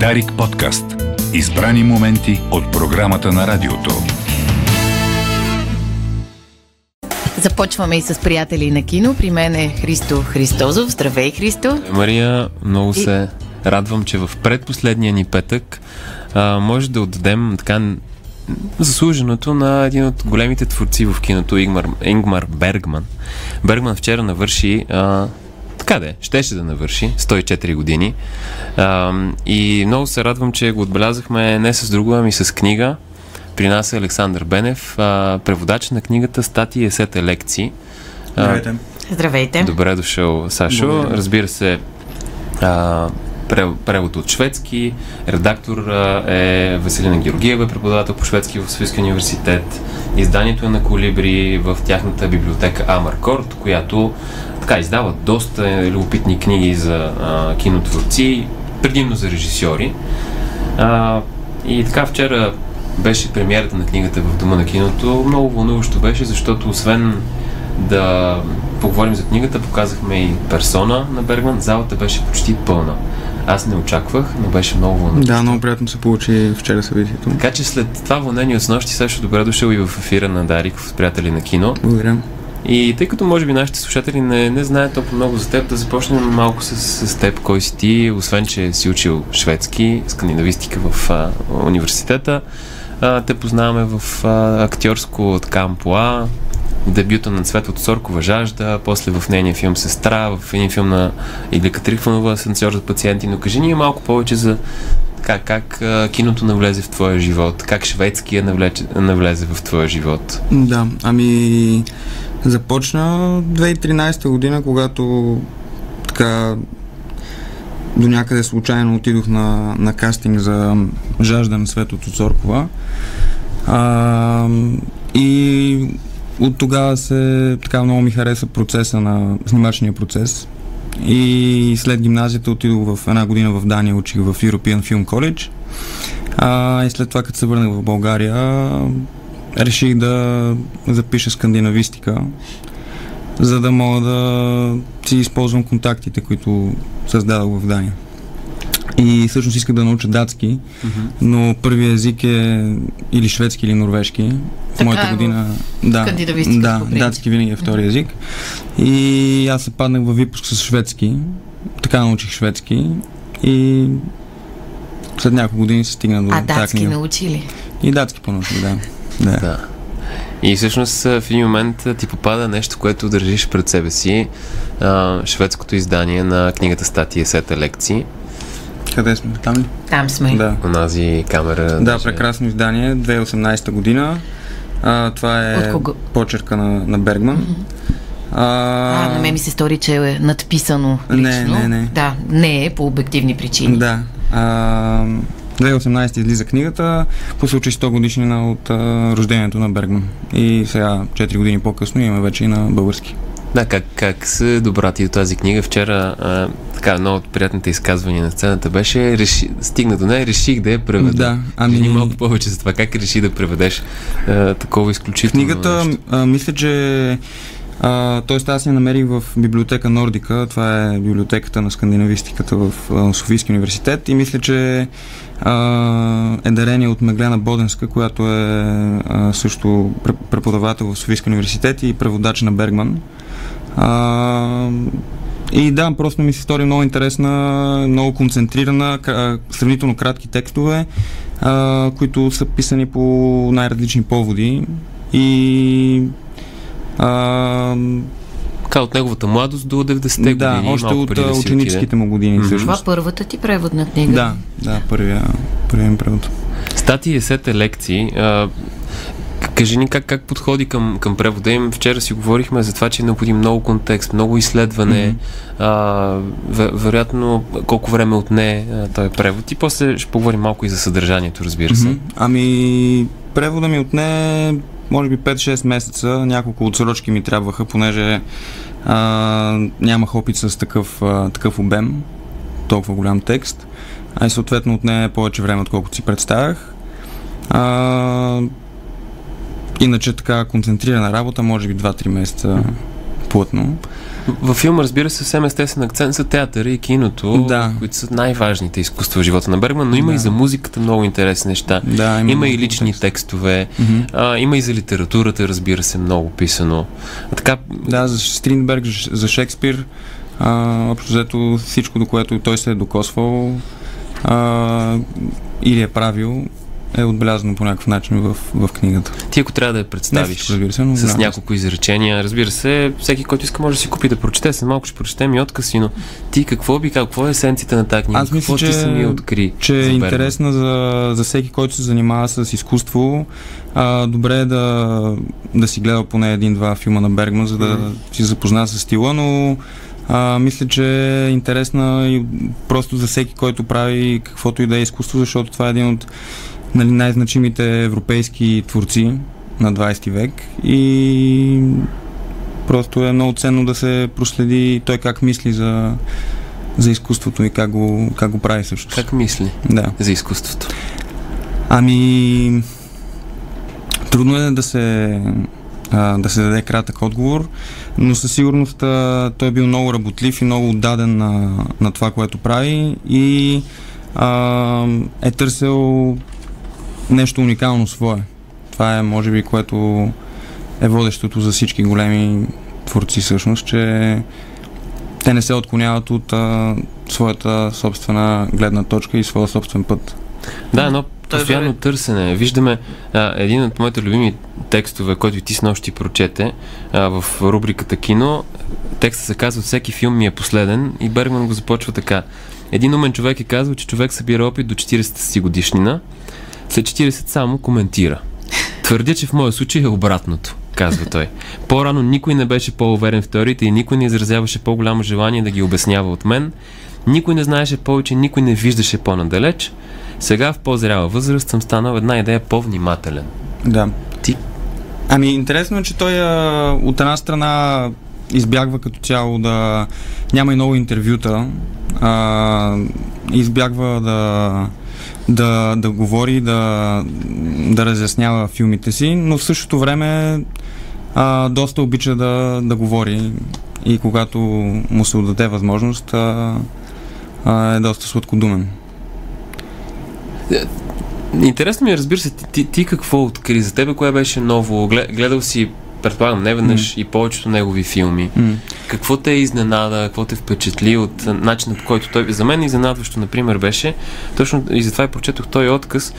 Дарик подкаст. Избрани моменти от програмата на радиото. Започваме и с приятели на кино. При мен е Христо Христозов. Здравей, Христо. Мария, много се радвам, че в предпоследния ни петък а, може да отдадем така заслуженото на един от големите творци в киното, Ингмар, Ингмар Бергман. Бергман вчера навърши а, така де, щеше да навърши 104 години. А, и много се радвам, че го отбелязахме не с друго, ами с книга. При нас е Александър Бенев, а, преводач на книгата Стати и есете лекции. Здравейте. Здравейте. Добре дошъл, Сашо. Благодаря. Разбира се, а, пре- превод от шведски. Редактор е Веселина Георгиева, преподавател по шведски в Софийския университет. Изданието е на Колибри в тяхната библиотека Амаркорт, която така издава доста любопитни книги за а, кинотворци, предимно за режисьори. А, и така вчера беше премиерата на книгата в Дома на киното. Много вълнуващо беше, защото освен да поговорим за книгата, показахме и персона на Бергман. Залата беше почти пълна. Аз не очаквах, но беше много вълнуващо. Да, много приятно се получи вчера събитието. Така че след това вълнение от снощи също добре дошъл и в ефира на Дарик с приятели на кино. Благодаря. И тъй като може би нашите слушатели не, не знаят толкова много за теб, да започнем малко с, с теб. Кой си ти, освен че си учил шведски, скандинавистика в а, университета. А, те познаваме в а, актьорско така амплуа, дебюта на Цветото Цоркова жажда, после в нейния филм Сестра, в един филм на Иглика Трифонова Асансьор за пациенти. Но кажи ни малко повече за така, как а, киното навлезе в твоя живот, как шведския навлече, навлезе в твоя живот. Да, ами започна 2013 година, когато така до някъде случайно отидох на, на кастинг за жажда на Светото Цоркова. А, и от тогава се така много ми хареса процеса на снимачния процес. И след гимназията отидох в една година в Дания, учих в European Film College. А, и след това, като се върнах в България, реших да запиша скандинавистика, за да мога да си използвам контактите, които създадох в Дания. И всъщност исках да науча датски, но първият език е или шведски, или норвежки. В Така моята е в година. Да, да, датски винаги е втори език. И аз се паднах във випуск с шведски. Така научих шведски. И след няколко години се стигна до А датски книга. научили. И датски понаучих, да. да. Да. И всъщност в един момент ти попада нещо, което държиш пред себе си. А, шведското издание на книгата Стати есета лекции. Къде сме? Там ли? Там сме. Да. Онази камера. Да, даже- прекрасно издание, 2018 година. А, това е почерка на, на Бергман. А, А, на мен ми се стори, че е надписано лично. Не, не, не. Да, не е по обективни причини. Да. А, 2018 излиза книгата по случай 100 годишнина от а, рождението на Бергман. И сега, 4 години по-късно, имаме вече и на български. Да, как, как се добра ти до тази книга? Вчера а, така, едно от приятните изказвания на сцената беше реши, стигна до нея, реших да я преведа. Да, Ами... ами- малко повече за това. Как реши да преведеш а, такова изключително Книгата, нещо? а, мисля, че а, т.е. аз я намерих в библиотека Нордика, това е библиотеката на скандинавистиката в Софийския университет и мисля, че а, е дарение от Меглена Боденска, която е а, също пре- преподавател в Софийския университет и преводач на Бергман. А, и да, просто ми се стори много интересна, много концентрирана, сравнително кратки текстове, а, които са писани по най-различни поводи. И а, Така, от неговата младост до 90-те да, години. още от да ученическите му години Мгм. Това първата ти преводна книга. Да, да, първия, първия ми превод. Статии, есете, лекции. А, Кажи ни как, как подходи към, към превода им. Вчера си говорихме за това, че е необходим много контекст, много изследване. Мгм. а, ве- вероятно колко време отне а, този превод. И после ще поговорим малко и за съдържанието, разбира се. Мгм. Ами, превода ми отне може би 5-6 месеца, няколко отсрочки ми трябваха, понеже а, нямах опит с такъв, а, такъв обем, толкова голям текст, а и съответно отне повече време, отколкото си представях. А, иначе така концентрирана работа, може би 2-3 месеца плътно. Във филма, разбира се, съвсем естествен акцент за театъра и киното, Да. които са най-важните изкуства в живота на Бергман, но има Да. и за музиката много интересни неща. Да, Има, много и лични контекст. текстове, Мгм. а, има и за литературата, разбира се, много писано. А така, Да, за Стринберг, за- за Шекспир, а, общо взето всичко, до което той се е докосвал а, или е правил, е отбелязано по някакъв начин в, в книгата. ти ако трябва да я представиш всичко, разбира се, но с голяма няколко изречения, разбира се, всеки, който иска, може да си купи да прочете. След малко ще прочетем и откъси, но ти какво би казал, какво е есенцията на тази книга? Аз мисля, какво ти че- самия откри? че е интересна за, за всеки, който се занимава с изкуство. А, добре е да, да си гледа поне един-два филма на Бергман, за да си запозна с стила, но а, мисля, че е интересна и просто за всеки, който прави каквото и да е изкуство, защото това е един от нали, най-значимите европейски творци на 20 век и просто е много ценно да се проследи той как мисли за, за изкуството и как го, как го прави всъщност. Как мисли Да. за изкуството? Ами, трудно е да се, а, да се даде кратък отговор, но със сигурност а, той е бил много работлив и много отдаден на, на това, което прави и а, е търсил нещо уникално свое. Това е, може би, което е водещото за всички големи творци всъщност, че те не се отклоняват от а, своята собствена гледна точка и своя собствен път. Да, едно Той постоянно търсене. Виждаме а, един от моите любими текстове, който и ти с нощи прочете а, в рубриката кино. Текстът се казва Всеки филм ми е последен и Бергман го започва така. Един умен човек е казал, че човек събира опит до 40-та си годишнина, след 40 само коментира. Твърдя, че в моя случай е обратното, казва той. По-рано никой не беше по-уверен в теориите и никой не изразяваше по-голямо желание да ги обяснява от мен. Никой не знаеше повече, никой не виждаше по-надалеч. Сега в по-зряла възраст съм станал една идея по-внимателен. Да. Ти? Ами интересно е, че той от една страна избягва като цяло да няма и много интервюта, а, избягва да, да, да говори, да, да разяснява филмите си, но в същото време а, доста обича да, да говори и когато му се отдаде възможност, а, а, е доста сладкодумен. Интересно ми е, разбира се, ти, ти, ти какво откри за тебе, кое беше ново? Гле- Гледал си, предполагам, не веднъж и повечето негови филми. М. Какво те изненада, какво те впечатли от начина по който той... За мен изненадващо, например, беше, точно и затова и прочетох той отказ,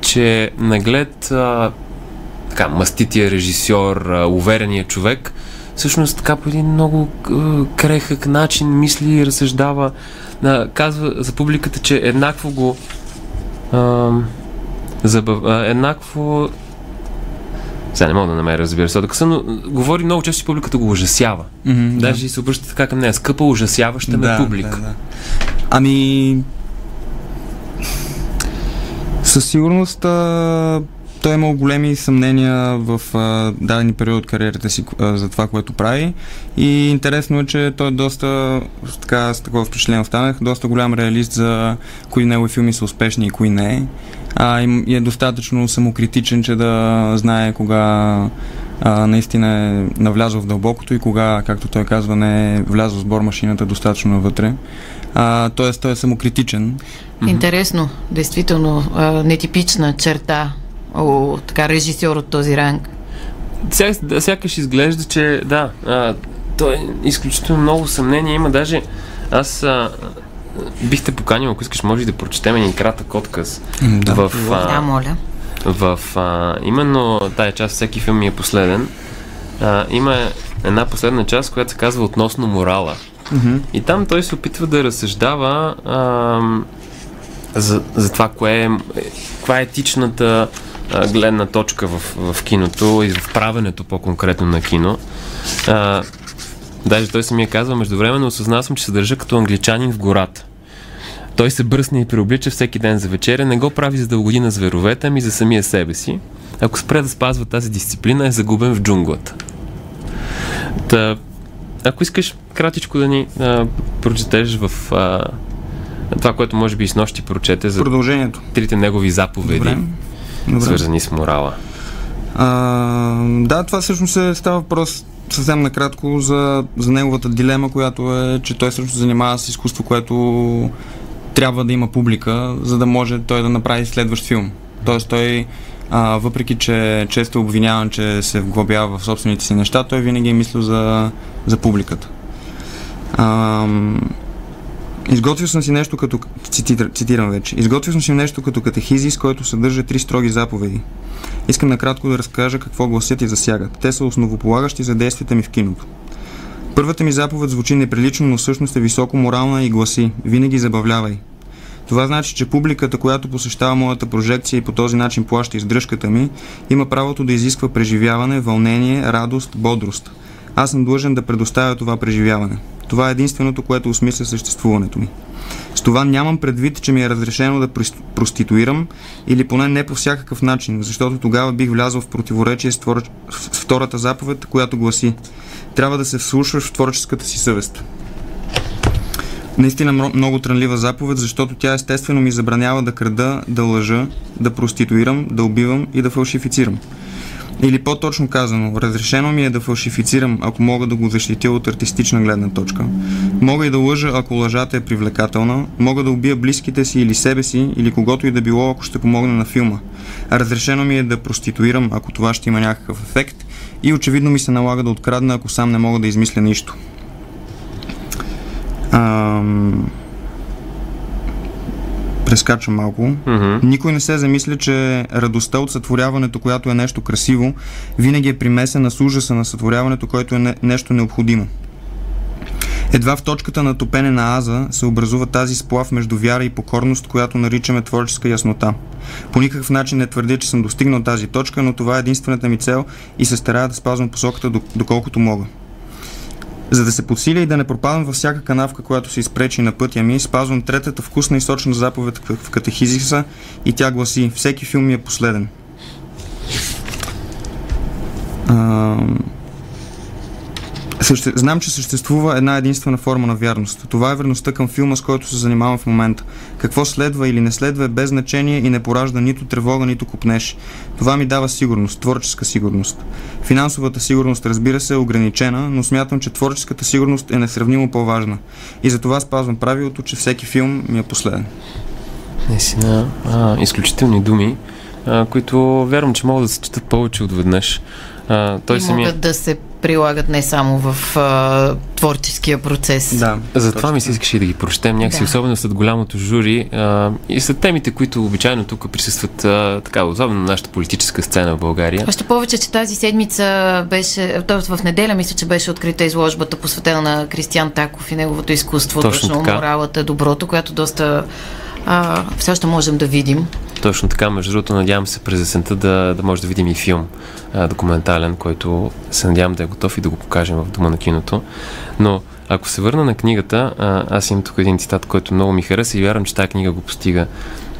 че наглед а, така, мастития режисьор, а, уверения човек, всъщност така по един много а, крехък начин мисли и разсъждава. А, казва за публиката, че еднакво го а, забав... а, еднакво сега не мога да намеря, разбира се, откъса, но говори много често, че публиката го ужасява. Да. Даже и се обръща така към нея. Скъпа, ужасяваща ме публика. Да, да. Ами. Със сигурност а, той е имал големи съмнения в а, дадени период от кариерата си а, за това, което прави. И интересно е, че той е доста, така, с такова впечатление останах, доста голям реалист за кои негови филми са успешни и кои не. А, и, е достатъчно самокритичен, че да знае кога а, наистина е навлязъл в дълбокото и кога, както той казва, не е влязъл с бормашината достатъчно навътре. Тоест, той е самокритичен. Интересно, действително нетипична черта о, така, режисьор от този ранг. Сега, да, сякаш изглежда, че да, а, той е изключително много съмнение има. Даже аз а, бих те поканил, ако искаш, може да прочетем един кратък отказ Да. в, Да, а, моля. в а, именно тая част, всеки филм ми е последен. А, има една последна част, която се казва относно морала. Мгм. И там той се опитва да разсъждава ам, за, за това, кое е, каква е етичната а, гледна точка в, в киното и в правенето по-конкретно на кино. А, даже той самия казва, междувременно осъзнал съм, че се държа като англичанин в гората. Той се бръсне и преоблича всеки ден за вечеря. Не го прави за да угоди на зверовете, ами за самия себе си. Ако спре да спазва тази дисциплина, е загубен в джунглата. Та, ако искаш кратичко да ни а, прочетеш в а, това, което може би и с нощи прочете за Продължението. трите негови заповеди, Добре. Добре. свързани с морала. А, да, това всъщност е, става въпрос съвсем накратко за, за неговата дилема, която е, че той също занимава с изкуство, което трябва да има публика, за да може той да направи следващ филм. Тоест той, а, въпреки че често е обвиняван, че се вглобява в собствените си неща, той винаги е мислил за, за публиката. А, изготвил съм си нещо като, цитир, цитирам вече, изготвил съм си нещо като катехизис, който съдържа три строги заповеди. Искам накратко да разкажа какво гласят и засягат. Те са основополагащи за действията ми в киното. Първата ми заповед звучи неприлично, но всъщност е високо морална и гласи Винаги забавлявай. Това значи, че публиката, която посещава моята прожекция и по този начин плаща издръжката ми, има правото да изисква преживяване, вълнение, радост, бодрост. Аз съм длъжен да предоставя това преживяване. Това е единственото, което осмисля съществуването ми. С това нямам предвид, че ми е разрешено да проституирам или поне не по всякакъв начин, защото тогава бих влязъл в противоречие с, твор... с втората заповед, която гласи трябва да се вслушваш в творческата си съвест. Наистина много трънлива заповед, защото тя естествено ми забранява да крада, да лъжа, да проституирам, да убивам и да фалшифицирам. Или по-точно казано, разрешено ми е да фалшифицирам, ако мога да го защитя от артистична гледна точка. Мога и да лъжа, ако лъжата е привлекателна. Мога да убия близките си или себе си, или когото и да било, ако ще помогне на филма. Разрешено ми е да проституирам, ако това ще има някакъв ефект. И очевидно ми се налага да открадна, ако сам не мога да измисля нищо. Ам прескачам малко. Mm-hmm. Никой не се замисля, че радостта от сътворяването, която е нещо красиво, винаги е примесена с ужаса на сътворяването, което е не, нещо необходимо. Едва в точката на топене на Аза се образува тази сплав между вяра и покорност, която наричаме творческа яснота. По никакъв начин не твърдя, че съм достигнал тази точка, но това е единствената ми цел и се старая да спазвам посоката доколкото мога. За да се подсиля и да не пропадам във всяка канавка, която се изпречи на пътя ми, спазвам третата вкусна и сочна заповед в катехизиса и тя гласи «Всеки филм ми е последен». А... Съще... Знам, че съществува една единствена форма на вярност. Това е верността към филма, с който се занимавам в момента. Какво следва или не следва е без значение и не поражда нито тревога, нито купнеш. Това ми дава сигурност, творческа сигурност. Финансовата сигурност, разбира се, е ограничена, но смятам, че творческата сигурност е несравнимо по-важна. И за това спазвам правилото, че всеки филм ми е последен. Наистина, изключителни думи, а, които вярвам, че могат да се четат повече от веднъж. А, той и самия... могат да се прилагат не само в а, творческия процес. Да. Затова ми се искаше да ги прочетем някакси, да. особено след голямото жури а, и след темите, които обичайно тук присъстват а, така, особено на нашата политическа сцена в България. Още повече, че тази седмица беше, т.е. в неделя мисля, че беше открита изложбата, посветена на Кристиан Таков и неговото изкуство, точно, точно моралата, доброто, която доста а, все още можем да видим. Точно така, между другото, надявам се през есента да, да може да видим и филм а, документален, който се надявам да е готов и да го покажем в Дома на киното. Но ако се върна на книгата, а, аз имам тук един цитат, който много ми хареса и вярвам, че тази книга го постига.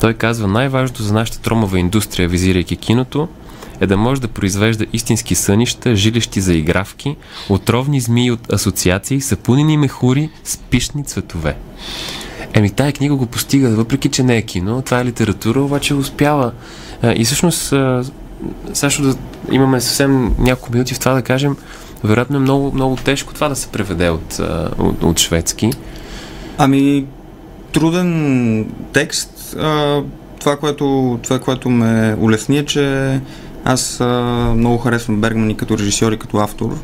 Той казва, най-важното за нашата тромава индустрия, визирайки киното, е да може да произвежда истински сънища, жилищи за игравки, отровни змии от асоциации, сапунени мехури с пишни цветове. Еми, тая книга го постига, въпреки че не е кино, това е литература, обаче успява. И всъщност, също да имаме съвсем няколко минути в това да кажем, вероятно е много, много тежко това да се преведе от, от, от шведски. Ами, труден текст. Това което, това, което ме улесни е, че аз много харесвам Бергман и като режисьор и като автор.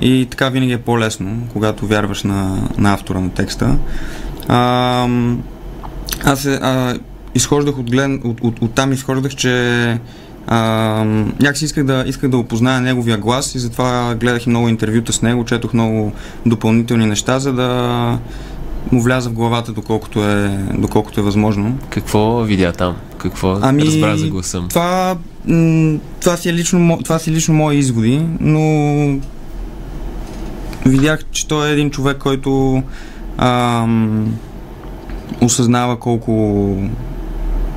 И така винаги е по-лесно, когато вярваш на, на автора на текста. А, аз а, изхождах от, глед, от, от, от там изхождах, че а, някакси исках да, исках да опозная неговия глас и затова гледах и много интервюта с него, четох много допълнителни неща, за да му вляза в главата, доколкото е, доколкото е възможно. Какво видя там? Какво ами, разбра за гласа Това, това, си е лично, това си лично мои изводи, но видях, че той е един човек, който ам, осъзнава колко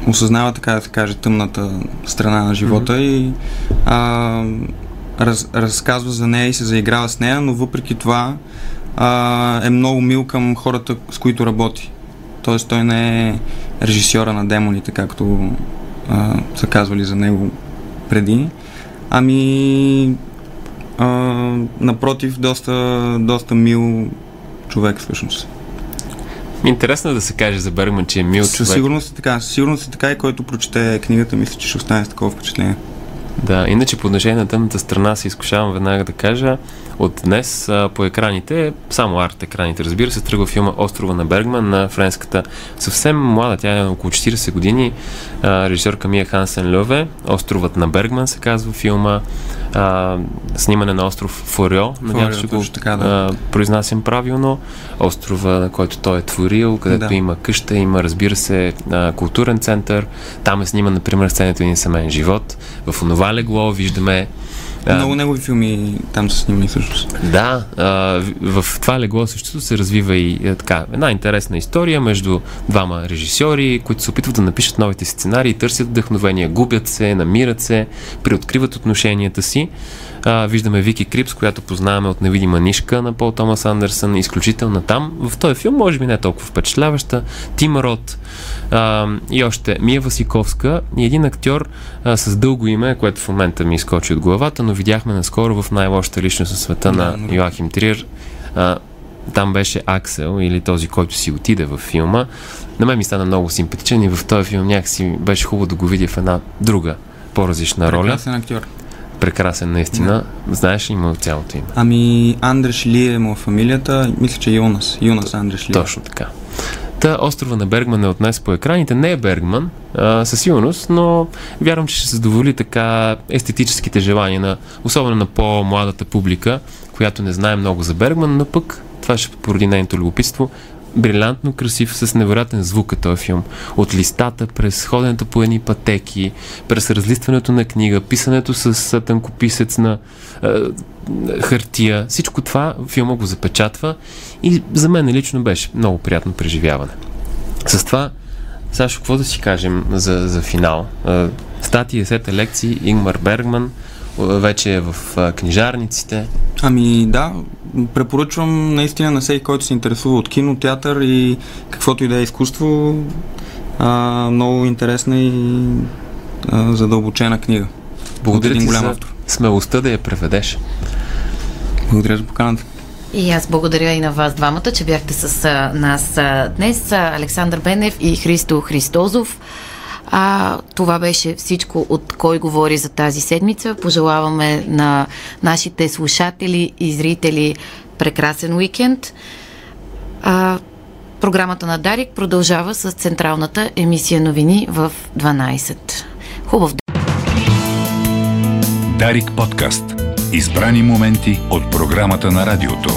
осъзнава, така да се каже, тъмната страна на живота mm-hmm. и а, раз, разказва за нея и се заиграва с нея, но въпреки това а, е много мил към хората, с които работи. Тоест той не е режисьора на демоните, както а, са казвали за него преди. Ами А, напротив, доста, доста мил човек всъщност. Интересно е да се каже за Бергман, че е мил човек. Със сигурност е така. Със сигурност е така и който прочете книгата, мисля, че ще остане с такова впечатление. Да, иначе по отношение на тъмната страна се изкушавам веднага да кажа, от днес а, по екраните, само арт екраните, разбира се, тръгва филма Острова на Бергман на френската съвсем млада, тя е около 40 години, а, режисьорка Мия Хансен Льове, Островът на Бергман се казва филма, а, снимане на остров Форио, надявам се, го така, да. а, произнасям правилно, острова, на който той е творил, където да. има къща, има, разбира се, а, културен център, там е снима, например, сцената един семейен живот, в онова легло виждаме да. Много негови филми там са снимани всъщност. Да, а, в това легло също се развива и е, така една интересна история между двама режисьори, които се опитват да напишат новите сценарии, търсят вдъхновения, губят се, намират се, приоткриват отношенията си. А, виждаме Вики Крипс, която познаваме от невидима нишка на Пол Томас Андерсън, изключителна там. В този филм може би не е толкова впечатляваща. Тим Рот а, и още Мия Васиковска и един актьор а, с дълго име, което в момента ми изкочи от главата, но видяхме наскоро в най-лошата личност на света на. Йоахим Триер. А, там беше Аксел или този, който си отиде във филма. На мен ми стана много симпатичен и в този филм някакси беше хубаво да го видя в една друга, по-различна роля. Прекрасен актьор прекрасен наистина. Да. Знаеш ли му цялото име? Ами Андреш Ли е му фамилията, мисля, че Юнас. Юнас Андреш Ли. Точно така. Та острова на Бергман е от нас по екраните. Не е Бергман, а, със сигурност, но вярвам, че ще се задоволи така естетическите желания, на, особено на по-младата публика, която не знае много за Бергман, но пък това ще породи нейното любопитство брилянтно красив, с невероятен звук е този филм. От листата, през ходенето по едни пътеки, през разлистването на книга, писането с тънкописец на е, хартия. Всичко това филма го запечатва и за мен лично беше много приятно преживяване. С това, Сашо, какво да си кажем за, за финал? Статии, есета, лекции, Ингмар Бергман – вече е в книжарниците. Ами да, препоръчвам наистина на всеки, който се интересува от кино, театър и каквото и да е изкуство. А, много интересна и а, задълбочена книга. Благодаря ти голям за автор. смелостта да я преведеш. Благодаря за поканата. И аз благодаря и на вас двамата, че бяхте с нас днес. Александър Бенев и Христо Христозов. А, това беше всичко от кой говори за тази седмица. Пожелаваме на нашите слушатели и зрители прекрасен уикенд. А, програмата на Дарик продължава с централната емисия новини в 12. Хубав ден! Дарик подкаст. Избрани моменти от програмата на радиото.